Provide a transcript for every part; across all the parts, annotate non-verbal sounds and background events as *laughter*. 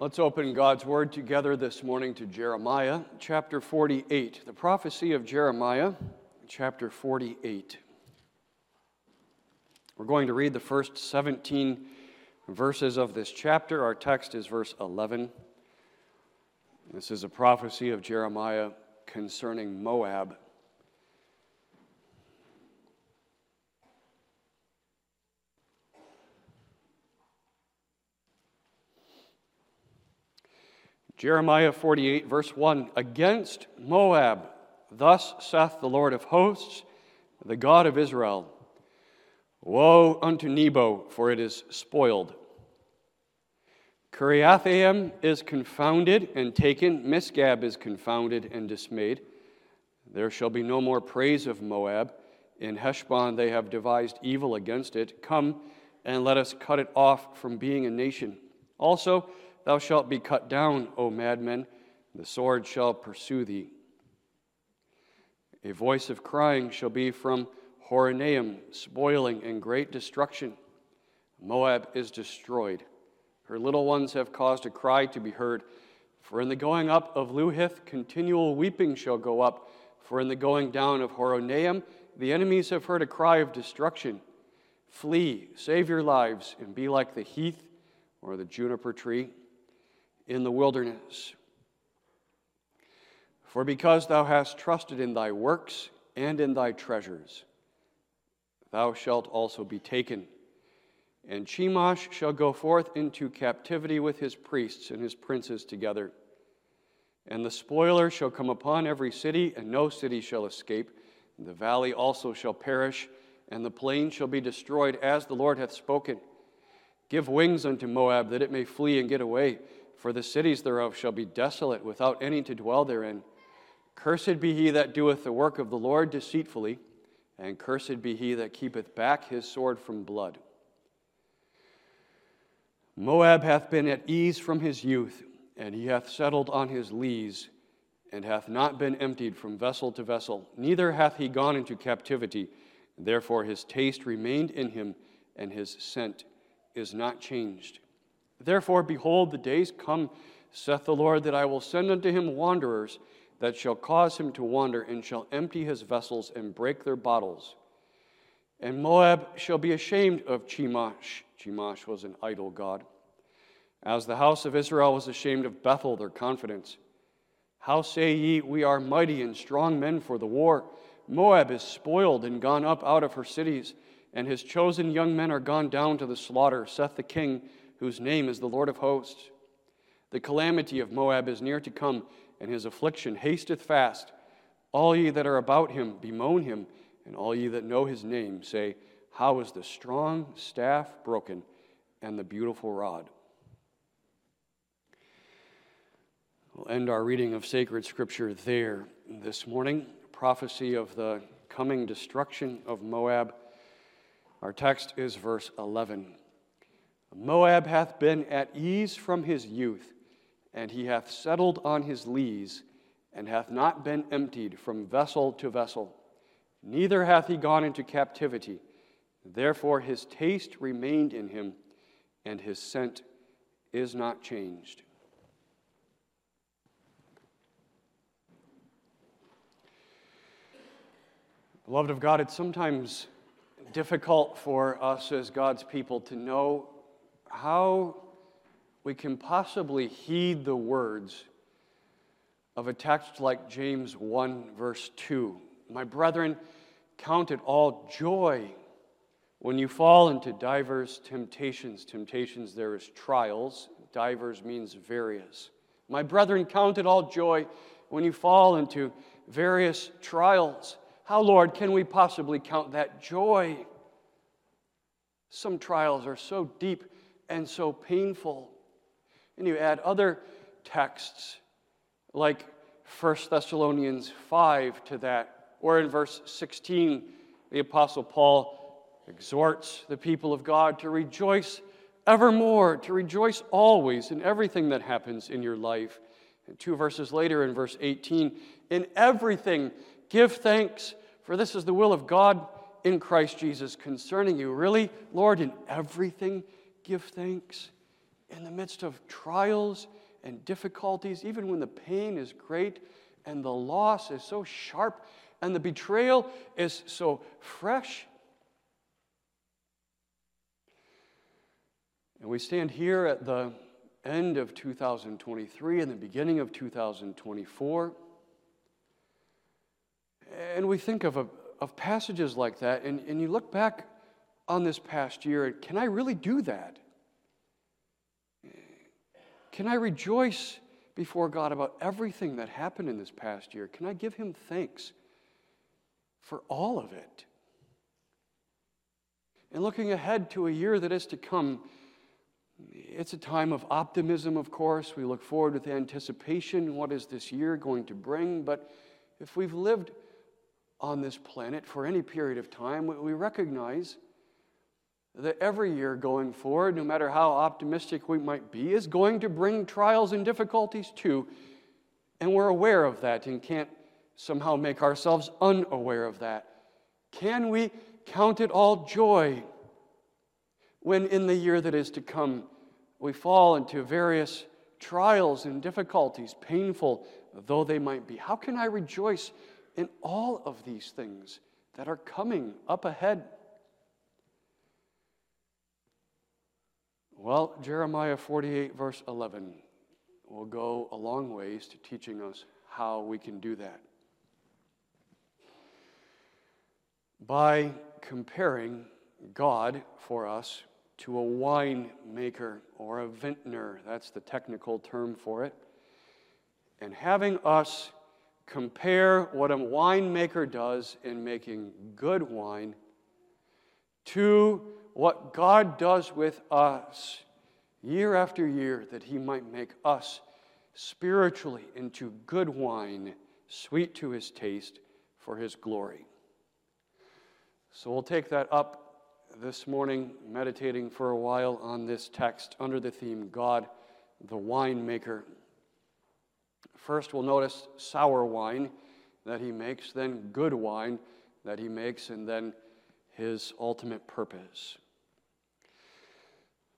Let's open God's Word together this morning to Jeremiah chapter 48. The prophecy of Jeremiah chapter 48. We're going to read the first 17 verses of this chapter. Our text is verse 11. This is a prophecy of Jeremiah concerning Moab. Jeremiah 48, verse 1 Against Moab, thus saith the Lord of hosts, the God of Israel Woe unto Nebo, for it is spoiled. Kiriathaim is confounded and taken, Misgab is confounded and dismayed. There shall be no more praise of Moab. In Heshbon they have devised evil against it. Come and let us cut it off from being a nation. Also, Thou shalt be cut down, O madmen, the sword shall pursue thee. A voice of crying shall be from Horonaim, spoiling and great destruction. Moab is destroyed. Her little ones have caused a cry to be heard. For in the going up of Luhith, continual weeping shall go up. For in the going down of Horonaim, the enemies have heard a cry of destruction. Flee, save your lives, and be like the heath or the juniper tree in the wilderness. For because thou hast trusted in thy works and in thy treasures, thou shalt also be taken. And Chemosh shall go forth into captivity with his priests and his princes together. And the spoiler shall come upon every city, and no city shall escape. And the valley also shall perish, and the plain shall be destroyed, as the Lord hath spoken. Give wings unto Moab, that it may flee and get away for the cities thereof shall be desolate without any to dwell therein. Cursed be he that doeth the work of the Lord deceitfully, and cursed be he that keepeth back his sword from blood. Moab hath been at ease from his youth, and he hath settled on his lees, and hath not been emptied from vessel to vessel, neither hath he gone into captivity. Therefore his taste remained in him, and his scent is not changed. Therefore, behold, the days come, saith the Lord, that I will send unto him wanderers that shall cause him to wander, and shall empty his vessels and break their bottles. And Moab shall be ashamed of Chemosh. Chemosh was an idol god. As the house of Israel was ashamed of Bethel, their confidence. How say ye, We are mighty and strong men for the war? Moab is spoiled and gone up out of her cities, and his chosen young men are gone down to the slaughter, saith the king whose name is the Lord of hosts. The calamity of Moab is near to come, and his affliction hasteth fast. All ye that are about him bemoan him, and all ye that know his name say, How is the strong staff broken, and the beautiful rod? We'll end our reading of sacred scripture there this morning. Prophecy of the coming destruction of Moab. Our text is verse 11. Moab hath been at ease from his youth, and he hath settled on his lees, and hath not been emptied from vessel to vessel. Neither hath he gone into captivity. Therefore his taste remained in him, and his scent is not changed. Beloved of God, it's sometimes difficult for us as God's people to know how we can possibly heed the words of a text like James 1, verse 2. My brethren, count it all joy when you fall into divers temptations. Temptations, there is trials. Divers means various. My brethren, count it all joy when you fall into various trials. How, Lord, can we possibly count that joy? Some trials are so deep and so painful. And you add other texts like 1 Thessalonians 5 to that, or in verse 16, the Apostle Paul exhorts the people of God to rejoice evermore, to rejoice always in everything that happens in your life. And two verses later, in verse 18, in everything give thanks, for this is the will of God in Christ Jesus concerning you. Really, Lord, in everything give thanks. in the midst of trials and difficulties, even when the pain is great and the loss is so sharp and the betrayal is so fresh. And we stand here at the end of 2023 and the beginning of 2024. And we think of, a, of passages like that, and, and you look back on this past year, can I really do that? Can I rejoice before God about everything that happened in this past year? Can I give Him thanks for all of it? And looking ahead to a year that is to come, it's a time of optimism, of course. We look forward with anticipation. What is this year going to bring? But if we've lived on this planet for any period of time, we recognize that every year going forward, no matter how optimistic we might be, is going to bring trials and difficulties too. And we're aware of that and can't somehow make ourselves unaware of that. Can we count it all joy when in the year that is to come we fall into various trials and difficulties, painful though they might be? How can I rejoice in all of these things that are coming up ahead? Well, Jeremiah 48, verse 11, will go a long ways to teaching us how we can do that. By comparing God for us to a wine maker or a vintner, that's the technical term for it, and having us compare what a winemaker does in making good wine to what God does with us year after year, that He might make us spiritually into good wine, sweet to His taste, for His glory. So we'll take that up this morning, meditating for a while on this text under the theme God, the winemaker. First, we'll notice sour wine that he makes, then good wine that he makes, and then his ultimate purpose.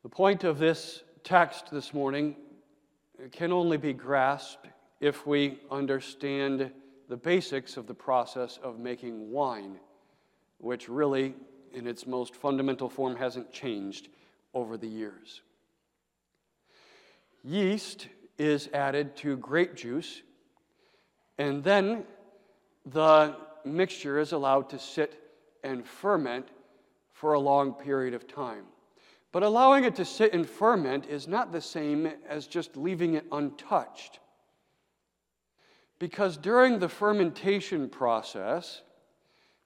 The point of this text this morning can only be grasped if we understand the basics of the process of making wine, which really, in its most fundamental form, hasn't changed over the years. Yeast is added to grape juice, and then the mixture is allowed to sit and ferment for a long period of time. But allowing it to sit and ferment is not the same as just leaving it untouched. Because during the fermentation process,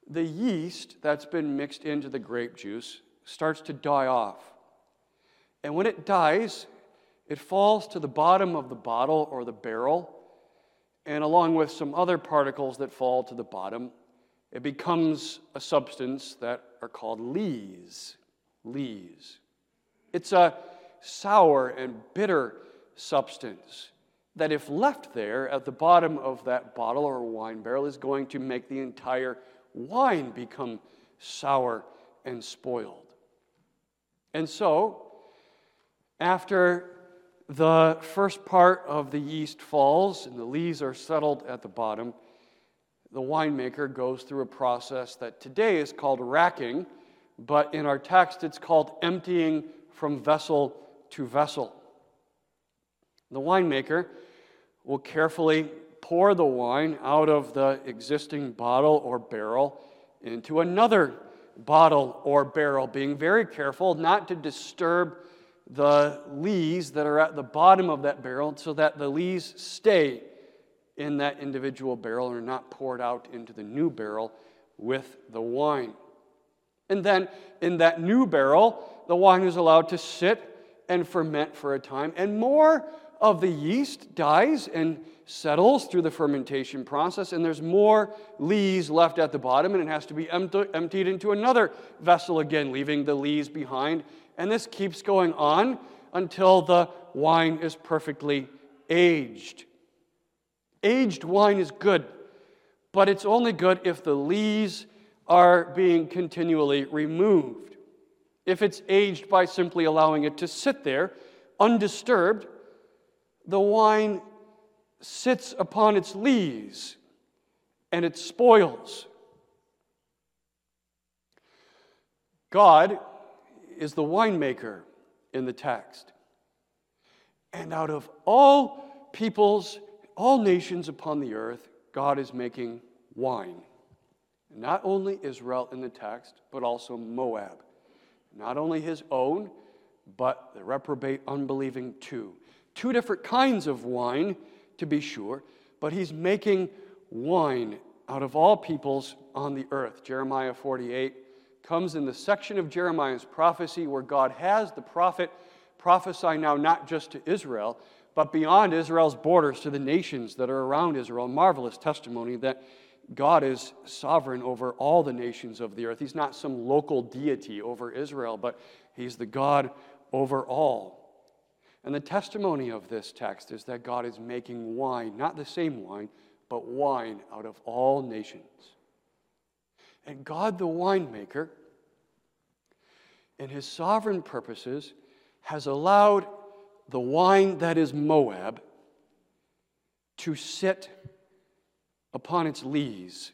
the yeast that's been mixed into the grape juice starts to die off. And when it dies, it falls to the bottom of the bottle or the barrel, and along with some other particles that fall to the bottom, it becomes a substance that are called lees. Lees. It's a sour and bitter substance that, if left there at the bottom of that bottle or wine barrel, is going to make the entire wine become sour and spoiled. And so, after the first part of the yeast falls and the lees are settled at the bottom, the winemaker goes through a process that today is called racking, but in our text it's called emptying from vessel to vessel. The winemaker will carefully pour the wine out of the existing bottle or barrel into another bottle or barrel, being very careful not to disturb the lees that are at the bottom of that barrel so that the lees stay in that individual barrel and are not poured out into the new barrel with the wine. And then in that new barrel, the wine is allowed to sit and ferment for a time, and more of the yeast dies and settles through the fermentation process, and there's more lees left at the bottom, and it has to be emptied into another vessel again, leaving the lees behind. And this keeps going on until the wine is perfectly aged. Aged wine is good, but it's only good if the lees are being continually removed. If it's aged by simply allowing it to sit there, undisturbed, the wine sits upon its lees and it spoils. God is the winemaker in the text. And out of all peoples, all nations upon the earth, God is making wine. Not only Israel in the text, but also Moab. Not only his own, but the reprobate, unbelieving too. Two different kinds of wine, to be sure, but he's making wine out of all peoples on the earth. Jeremiah 48 comes in the section of Jeremiah's prophecy where God has the prophet prophesy now not just to Israel, but beyond Israel's borders to the nations that are around Israel. Marvelous testimony that God is sovereign over all the nations of the earth. He's not some local deity over Israel, but He's the God over all. And the testimony of this text is that God is making wine, not the same wine, but wine out of all nations. And God, the winemaker, in his sovereign purposes, has allowed the wine that is Moab to sit upon its lees.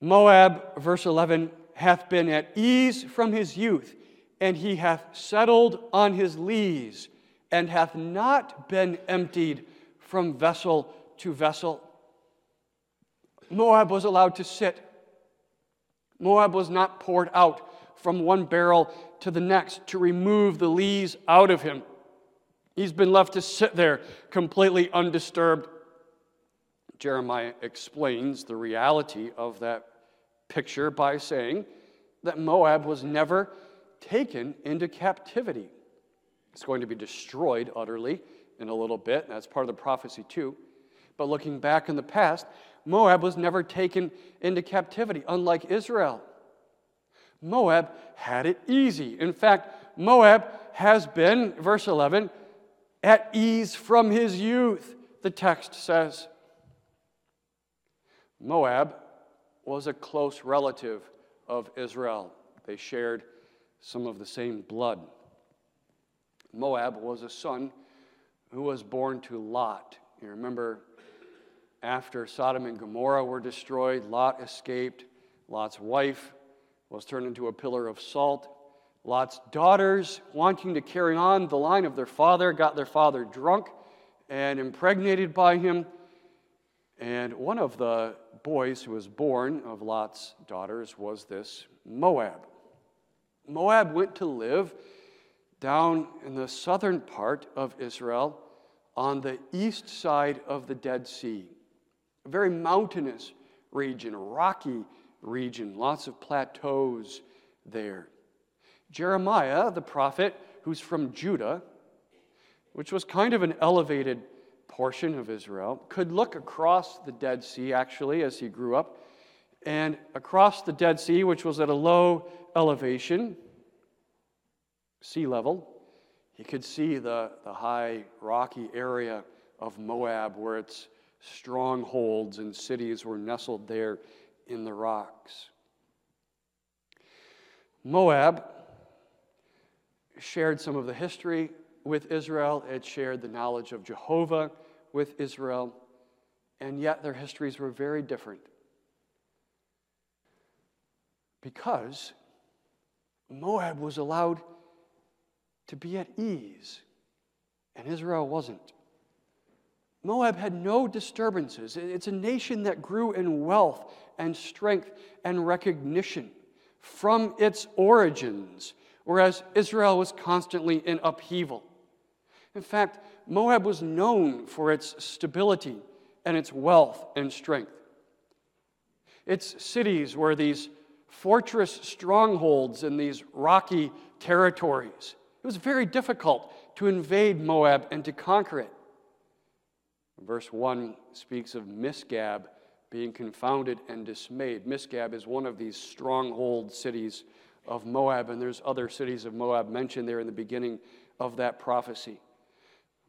Moab, verse 11, hath been at ease from his youth, and he hath settled on his lees, and hath not been emptied from vessel to vessel. Moab was allowed to sit. Moab was not poured out from one barrel to the next to remove the lees out of him. He's been left to sit there completely undisturbed. Jeremiah explains the reality of that picture by saying that Moab was never taken into captivity. It's going to be destroyed utterly in a little bit. That's part of the prophecy, too. But looking back in the past, Moab was never taken into captivity, unlike Israel. Moab had it easy. In fact, Moab has been, verse 11, at ease from his youth, the text says. Moab was a close relative of Israel. They shared some of the same blood. Moab was a son who was born to Lot. You remember, after Sodom and Gomorrah were destroyed, Lot escaped. Lot's wife was turned into a pillar of salt. Lot's daughters, wanting to carry on the line of their father, got their father drunk and impregnated by him. And one of the boys who was born of Lot's daughters was this Moab. Moab went to live down in the southern part of Israel on the east side of the Dead Sea, a very mountainous region, rocky region, lots of plateaus there. Jeremiah, the prophet, who's from Judah, which was kind of an elevated portion of Israel, could look across the Dead Sea, actually, as he grew up, and across the Dead Sea, which was at a low elevation, sea level, he could see the, the high rocky area of Moab where its strongholds and cities were nestled there in the rocks. Moab shared some of the history with Israel, it shared the knowledge of Jehovah with Israel, and yet their histories were very different. Because Moab was allowed to be at ease, and Israel wasn't. Moab had no disturbances. It's a nation that grew in wealth and strength and recognition from its origins, whereas Israel was constantly in upheaval. In fact, Moab was known for its stability and its wealth and strength. Its cities were these fortress strongholds in these rocky territories. It was very difficult to invade Moab and to conquer it. Verse 1 speaks of Misgab being confounded and dismayed. Misgab is one of these stronghold cities of Moab, and there's other cities of Moab mentioned there in the beginning of that prophecy.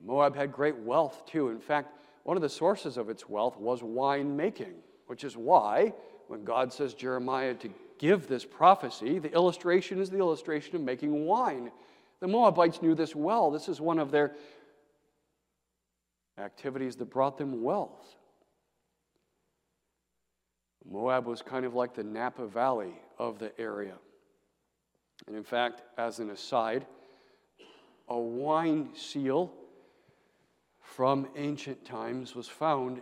Moab had great wealth too. In fact, one of the sources of its wealth was wine making, which is why when God says Jeremiah to give this prophecy. The illustration is the illustration of making wine. The Moabites knew this well. This is one of their activities that brought them wealth. Moab was kind of like the Napa Valley of the area. And in fact, as an aside, a wine seal from ancient times was found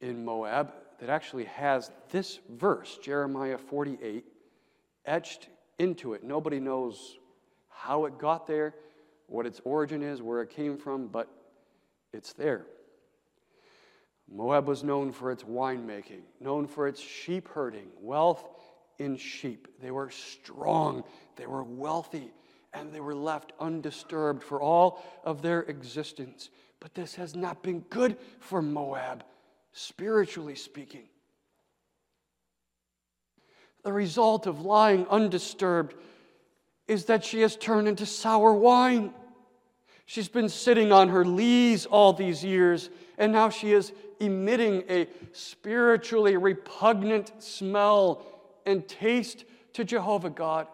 in Moab that actually has this verse, Jeremiah 48, etched into it. Nobody knows how it got there, what its origin is, where it came from, but it's there. Moab was known for its winemaking, known for its sheep herding, wealth in sheep. They were strong, they were wealthy, and they were left undisturbed for all of their existence. But this has not been good for Moab, spiritually speaking. The result of lying undisturbed is that she has turned into sour wine. She's been sitting on her lees all these years, and now she is emitting a spiritually repugnant smell and taste to Jehovah God.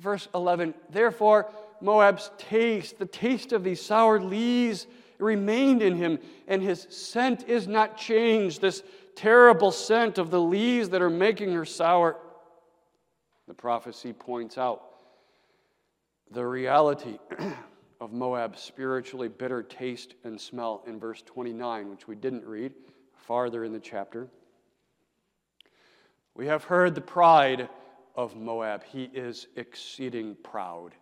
Verse 11 Therefore, Moab's taste, the taste of these sour lees, remained in him, and his scent is not changed. This terrible scent of the lees that are making her sour. The prophecy points out the reality *clears throat* of Moab's spiritually bitter taste and smell in verse 29, which we didn't read farther in the chapter. We have heard the pride of Moab. He is exceeding proud.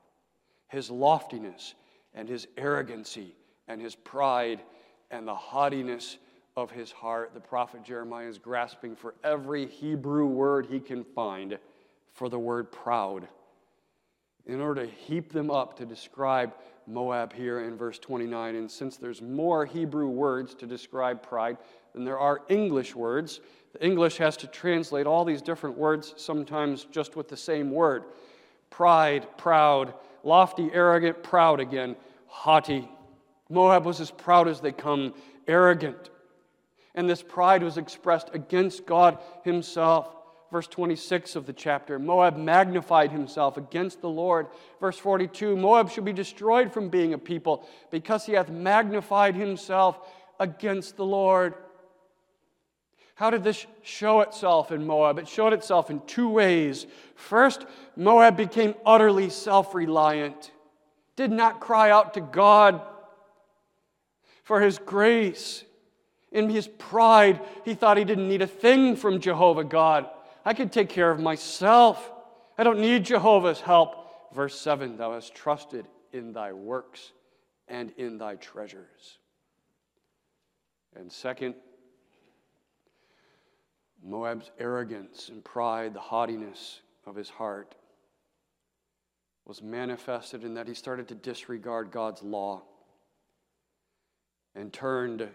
His loftiness and his arrogancy and his pride and the haughtiness of his heart. The prophet Jeremiah is grasping for every Hebrew word he can find for the word proud in order to heap them up to describe Moab here in verse 29. And since there's more Hebrew words to describe pride than there are English words, the English has to translate all these different words, sometimes just with the same word pride, proud, lofty, arrogant, proud again, haughty. Moab was as proud as they come, arrogant. And this pride was expressed against God Himself verse 26 of the chapter. Moab magnified himself against the Lord. Verse 42 Moab should be destroyed from being a people because he hath magnified himself against the Lord. How did this show itself in Moab? It showed itself in two ways. First, Moab became utterly self reliant, did not cry out to God for his grace. In his pride, he thought he didn't need a thing from Jehovah God. I can take care of myself. I don't need Jehovah's help. Verse 7 Thou hast trusted in thy works and in thy treasures. And second, Moab's arrogance and pride, the haughtiness of his heart, was manifested in that he started to disregard God's law and turned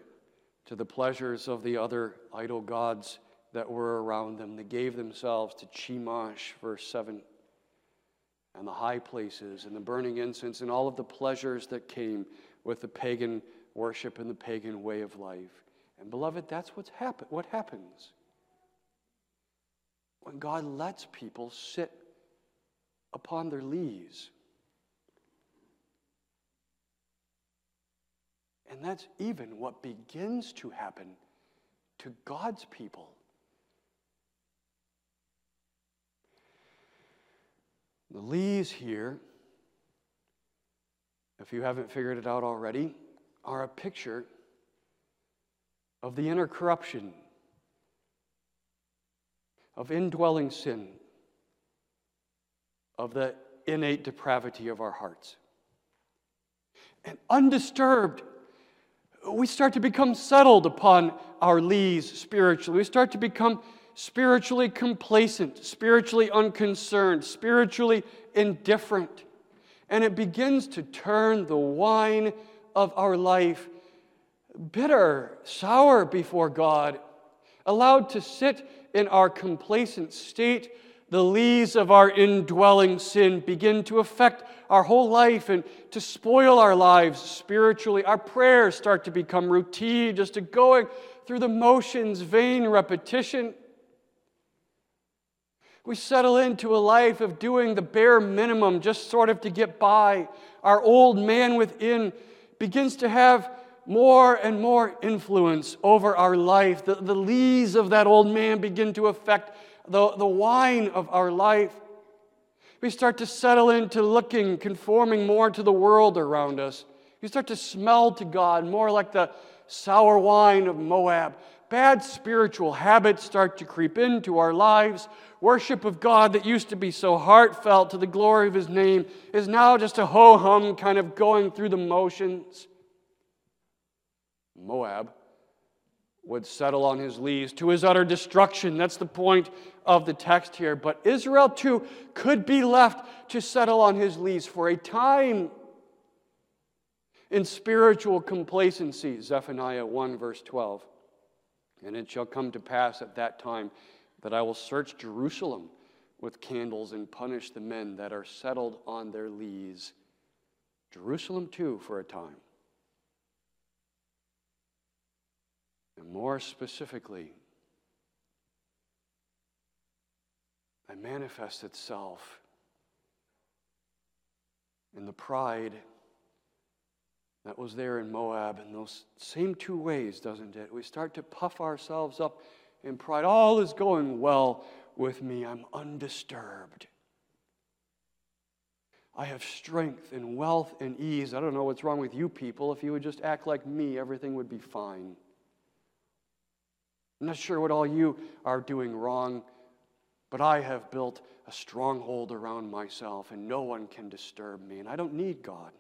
to the pleasures of the other idol gods that were around them. They gave themselves to Chemosh, verse 7, and the high places, and the burning incense, and all of the pleasures that came with the pagan worship and the pagan way of life. And beloved, that's what's happen- what happens when God lets people sit upon their lees. And that's even what begins to happen to God's people. The lees here, if you haven't figured it out already, are a picture of the inner corruption, of indwelling sin, of the innate depravity of our hearts. And undisturbed, we start to become settled upon our lees spiritually. We start to become spiritually complacent, spiritually unconcerned, spiritually indifferent. And it begins to turn the wine of our life bitter, sour before God, allowed to sit in our complacent state. The lees of our indwelling sin begin to affect our whole life and to spoil our lives spiritually. Our prayers start to become routine, just a going through the motions, vain repetition. We settle into a life of doing the bare minimum just sort of to get by. Our old man within begins to have more and more influence over our life. The, the lees of that old man begin to affect the, the wine of our life. We start to settle into looking, conforming more to the world around us. We start to smell to God more like the sour wine of Moab. Bad spiritual habits start to creep into our lives. Worship of God that used to be so heartfelt to the glory of His name is now just a ho hum kind of going through the motions. Moab would settle on his lees to his utter destruction. That's the point of the text here. But Israel too could be left to settle on his lees for a time in spiritual complacency. Zephaniah 1, verse 12. And it shall come to pass at that time that I will search Jerusalem with candles and punish the men that are settled on their lees. Jerusalem too for a time. And more specifically, it manifests itself in the pride that was there in Moab in those same two ways, doesn't it? We start to puff ourselves up in pride. All is going well with me, I'm undisturbed. I have strength and wealth and ease. I don't know what's wrong with you people. If you would just act like me, everything would be fine. I'm not sure what all you are doing wrong, but I have built a stronghold around myself, and no one can disturb me, and I don't need God.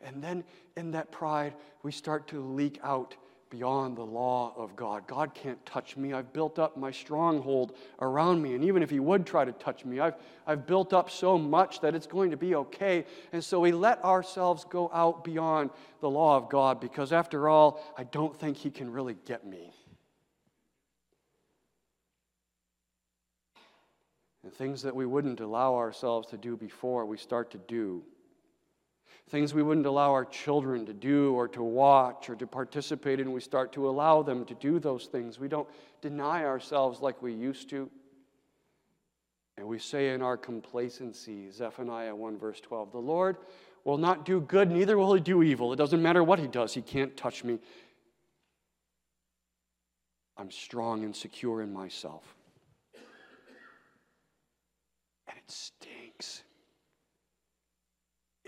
And then in that pride, we start to leak out beyond the law of God. God can't touch me. I've built up my stronghold around me. And even if He would try to touch me, I've, I've built up so much that it's going to be okay. And so we let ourselves go out beyond the law of God because, after all, I don't think He can really get me. And things that we wouldn't allow ourselves to do before, we start to do things we wouldn't allow our children to do or to watch or to participate in, we start to allow them to do those things. We don't deny ourselves like we used to. And we say in our complacency, Zephaniah 1, verse 12, the Lord will not do good, neither will he do evil. It doesn't matter what he does, he can't touch me. I'm strong and secure in myself. And it stinks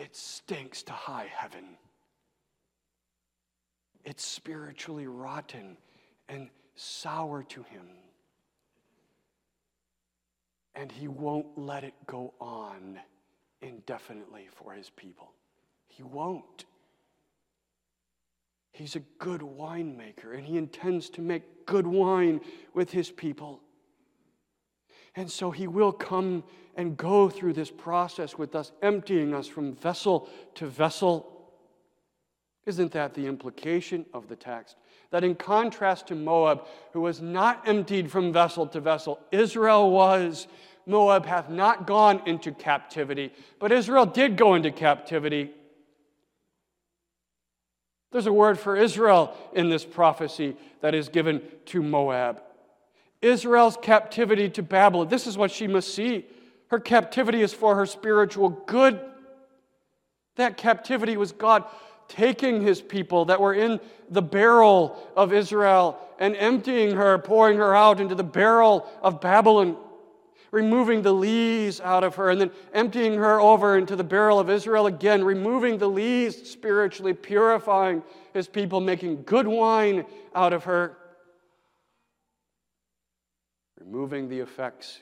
it stinks to high heaven. It's spiritually rotten and sour to him. And he won't let it go on indefinitely for his people. He won't. He's a good winemaker, and he intends to make good wine with his people. And so he will come and go through this process with us, emptying us from vessel to vessel. Isn't that the implication of the text? That in contrast to Moab, who was not emptied from vessel to vessel, Israel was. Moab hath not gone into captivity, but Israel did go into captivity. There's a word for Israel in this prophecy that is given to Moab. Israel's captivity to Babylon. This is what she must see. Her captivity is for her spiritual good. That captivity was God taking his people that were in the barrel of Israel and emptying her, pouring her out into the barrel of Babylon, removing the lees out of her, and then emptying her over into the barrel of Israel again, removing the lees spiritually, purifying his people, making good wine out of her removing the effects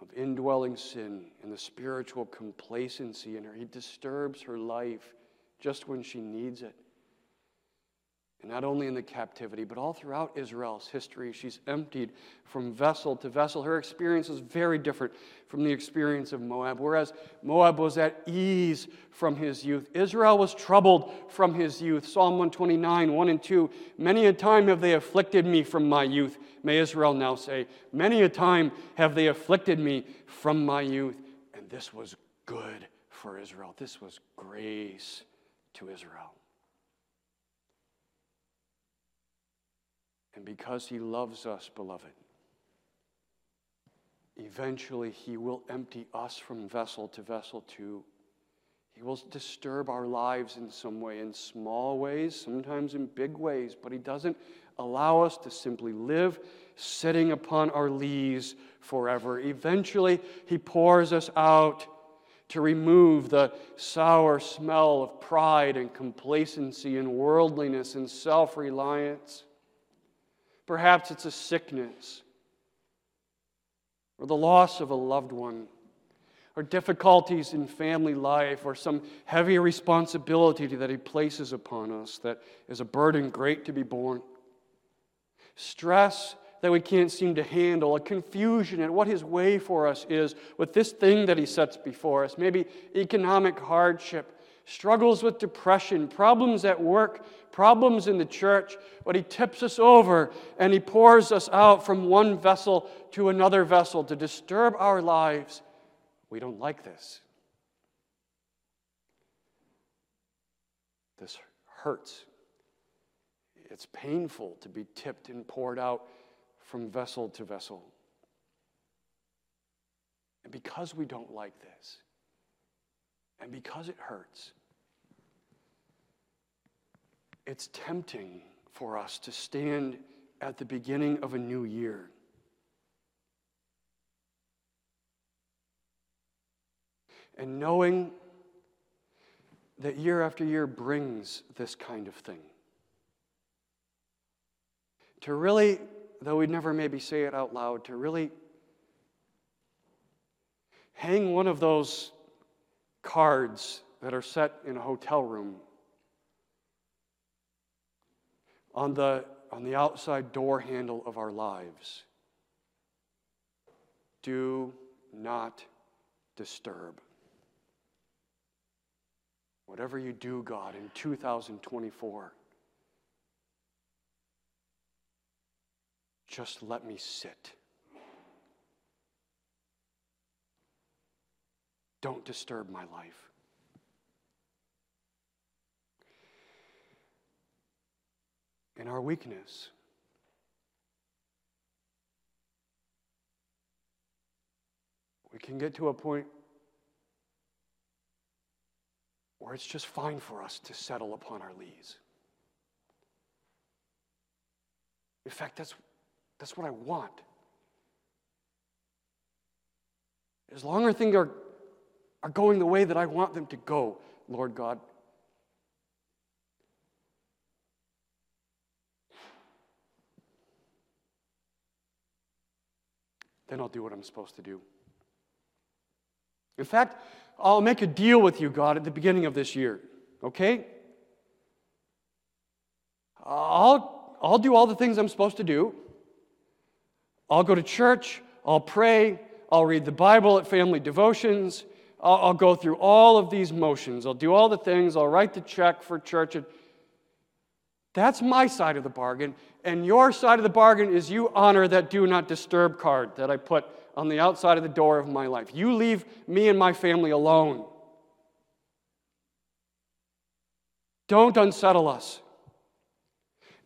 of indwelling sin and the spiritual complacency in her. He disturbs her life just when she needs it. And not only in the captivity, but all throughout Israel's history, she's emptied from vessel to vessel. Her experience is very different from the experience of Moab. Whereas Moab was at ease from his youth, Israel was troubled from his youth. Psalm 129, 1 and 2. Many a time have they afflicted me from my youth, may Israel now say. Many a time have they afflicted me from my youth. And this was good for Israel. This was grace to Israel. And because He loves us, beloved, eventually He will empty us from vessel to vessel too. He will disturb our lives in some way, in small ways, sometimes in big ways, but He doesn't allow us to simply live sitting upon our lees forever. Eventually, He pours us out to remove the sour smell of pride and complacency and worldliness and self reliance. Perhaps it's a sickness or the loss of a loved one or difficulties in family life, or some heavy responsibility that He places upon us that is a burden great to be borne. Stress that we can't seem to handle, a confusion at what His way for us is with this thing that He sets before us, maybe economic hardship, struggles with depression, problems at work, problems in the church, but He tips us over and He pours us out from one vessel to another vessel to disturb our lives we don't like this. This hurts. It's painful to be tipped and poured out from vessel to vessel. And because we don't like this, and because it hurts, it's tempting for us to stand at the beginning of a new year And knowing that year after year brings this kind of thing. To really, though we'd never maybe say it out loud, to really hang one of those cards that are set in a hotel room on the, on the outside door handle of our lives. Do not disturb. Whatever you do, God, in 2024, just let me sit. Don't disturb my life. In our weakness, we can get to a point where it's just fine for us to settle upon our lees. In fact, that's, that's what I want. As long as things are, are going the way that I want them to go, Lord God, then I'll do what I'm supposed to do. In fact, I'll make a deal with you, God, at the beginning of this year, okay? I'll, I'll do all the things I'm supposed to do. I'll go to church, I'll pray, I'll read the Bible at family devotions, I'll, I'll go through all of these motions, I'll do all the things, I'll write the check for church. And That's my side of the bargain. And your side of the bargain is you honor that do not disturb card that I put on the outside of the door of my life. You leave me and my family alone. Don't unsettle us.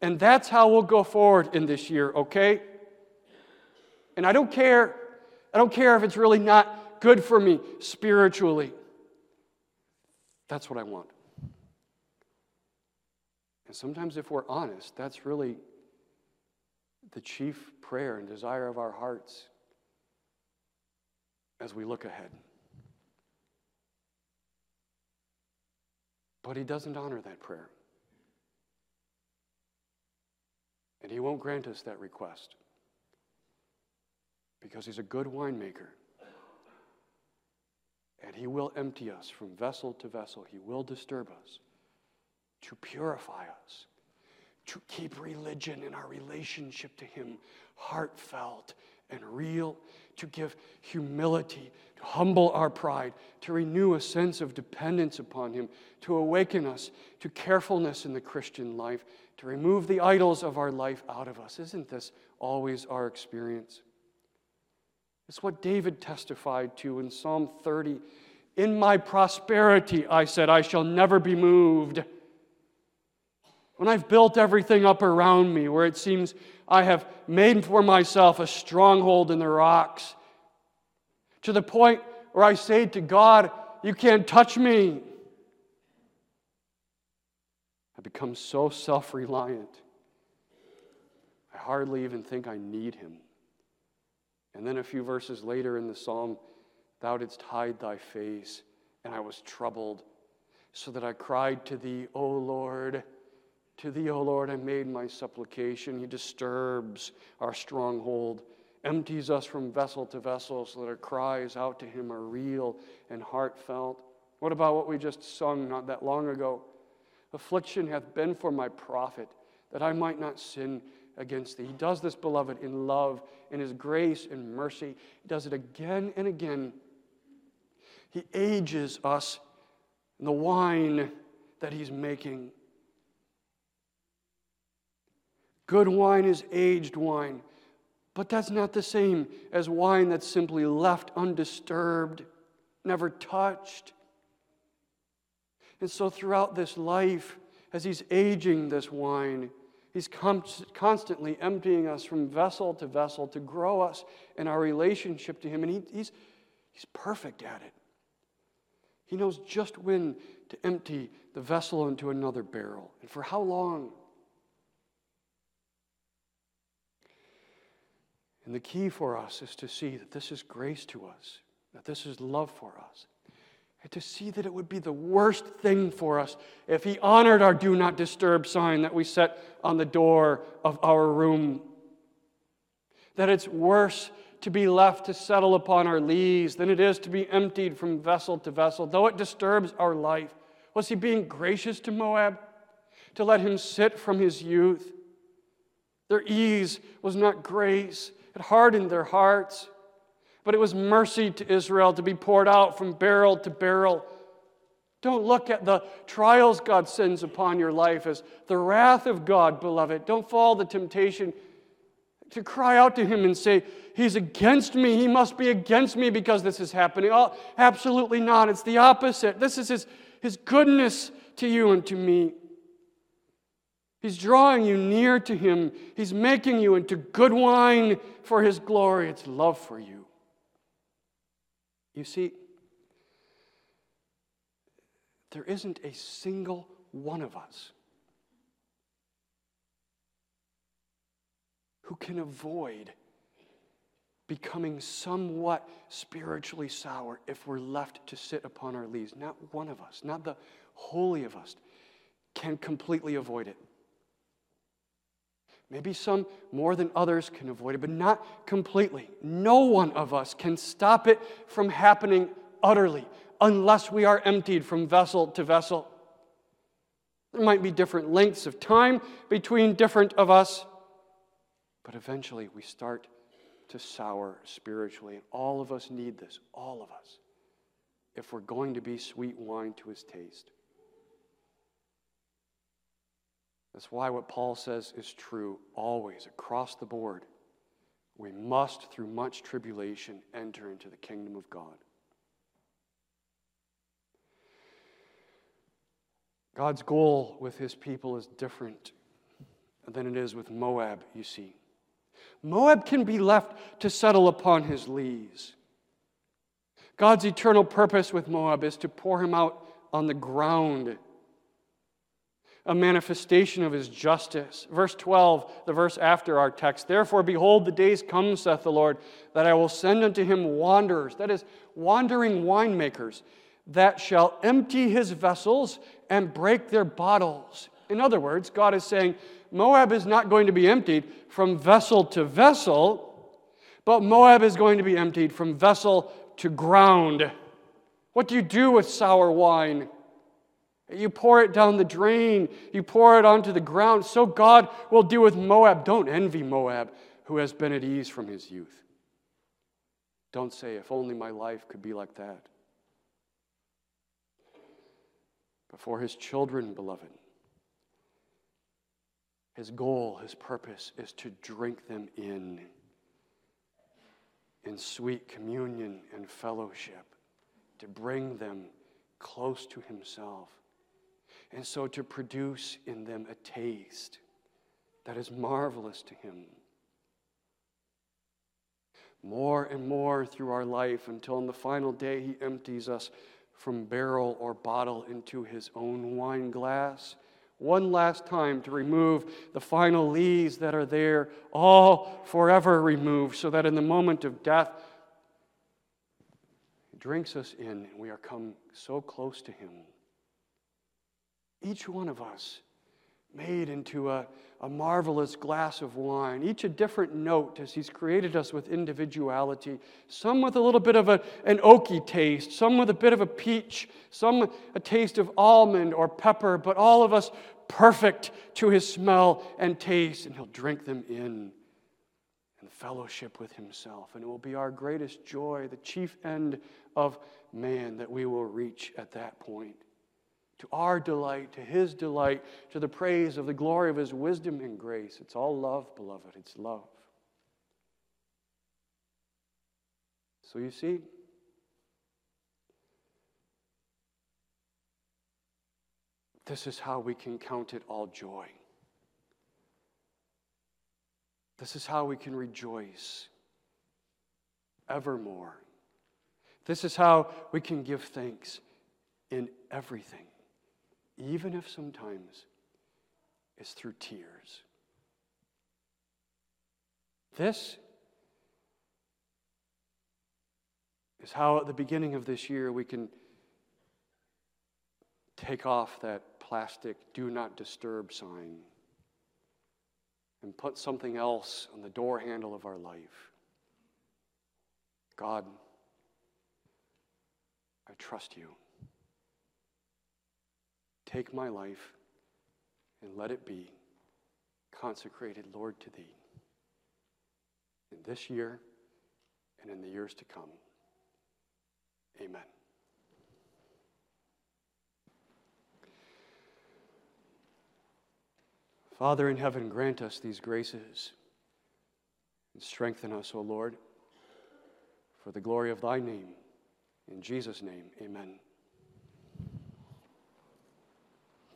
And that's how we'll go forward in this year, okay? And I don't care, I don't care if it's really not good for me spiritually. That's what I want. And sometimes, if we're honest, that's really the chief prayer and desire of our hearts as we look ahead. But he doesn't honor that prayer. And he won't grant us that request because he's a good winemaker. And he will empty us from vessel to vessel. He will disturb us to purify us, to keep religion and our relationship to him heartfelt and real, to give humility, to humble our pride, to renew a sense of dependence upon Him, to awaken us to carefulness in the Christian life, to remove the idols of our life out of us. Isn't this always our experience? It's what David testified to in Psalm 30. In my prosperity, I said, I shall never be moved. when I've built everything up around me, where it seems I have made for myself a stronghold in the rocks, to the point where I say to God, You can't touch me. I become so self reliant. I hardly even think I need Him. And then a few verses later in the psalm, Thou didst hide thy face, and I was troubled, so that I cried to thee, O Lord. To thee, O Lord, I made my supplication. He disturbs our stronghold, empties us from vessel to vessel so that our cries out to him are real and heartfelt. What about what we just sung not that long ago? Affliction hath been for my profit, that I might not sin against thee. He does this, beloved, in love, in his grace and mercy. He does it again and again. He ages us in the wine that he's making. Good wine is aged wine, but that's not the same as wine that's simply left undisturbed, never touched. And so, throughout this life, as he's aging this wine, he's constantly emptying us from vessel to vessel to grow us in our relationship to him. And he, he's, he's perfect at it. He knows just when to empty the vessel into another barrel and for how long. And the key for us is to see that this is grace to us, that this is love for us, and to see that it would be the worst thing for us if He honored our do not disturb sign that we set on the door of our room. That it's worse to be left to settle upon our lees than it is to be emptied from vessel to vessel, though it disturbs our life. Was He being gracious to Moab? To let him sit from his youth? Their ease was not grace, it hardened their hearts. But it was mercy to Israel to be poured out from barrel to barrel. Don't look at the trials God sends upon your life as the wrath of God, beloved. Don't fall the temptation to cry out to Him and say, He's against me. He must be against me because this is happening. Oh, absolutely not. It's the opposite. This is His, his goodness to you and to me. He's drawing you near to Him. He's making you into good wine for His glory. It's love for you. You see, there isn't a single one of us who can avoid becoming somewhat spiritually sour if we're left to sit upon our lees. Not one of us, not the holy of us, can completely avoid it. Maybe some more than others can avoid it, but not completely. No one of us can stop it from happening utterly unless we are emptied from vessel to vessel. There might be different lengths of time between different of us, but eventually we start to sour spiritually. And all of us need this, all of us, if we're going to be sweet wine to his taste. That's why what Paul says is true always, across the board. We must, through much tribulation, enter into the kingdom of God. God's goal with his people is different than it is with Moab, you see. Moab can be left to settle upon his lees. God's eternal purpose with Moab is to pour him out on the ground a manifestation of his justice. Verse 12, the verse after our text. Therefore, behold, the days come, saith the Lord, that I will send unto him wanderers, that is, wandering winemakers, that shall empty his vessels and break their bottles. In other words, God is saying, Moab is not going to be emptied from vessel to vessel, but Moab is going to be emptied from vessel to ground. What do you do with sour wine? You pour it down the drain, you pour it onto the ground. So God will do with Moab. Don't envy Moab, who has been at ease from his youth. Don't say, if only my life could be like that. But for his children, beloved, his goal, his purpose is to drink them in in sweet communion and fellowship, to bring them close to himself. And so to produce in them a taste that is marvelous to Him. More and more through our life until in the final day He empties us from barrel or bottle into His own wine glass. One last time to remove the final lees that are there, all forever removed, so that in the moment of death, He drinks us in and we are come so close to Him. Each one of us made into a, a marvelous glass of wine, each a different note as He's created us with individuality. Some with a little bit of a, an oaky taste, some with a bit of a peach, some a taste of almond or pepper, but all of us perfect to His smell and taste, and He'll drink them in in fellowship with Himself. And it will be our greatest joy, the chief end of man, that we will reach at that point to our delight, to His delight, to the praise of the glory of His wisdom and grace. It's all love, beloved. It's love. So you see, this is how we can count it all joy. This is how we can rejoice evermore. This is how we can give thanks in everything even if sometimes it's through tears. This is how, at the beginning of this year, we can take off that plastic do not disturb sign and put something else on the door handle of our life. God, I trust you. Take my life and let it be consecrated, Lord, to Thee in this year and in the years to come. Amen. Father in heaven, grant us these graces and strengthen us, O Lord, for the glory of Thy name. In Jesus' name, amen.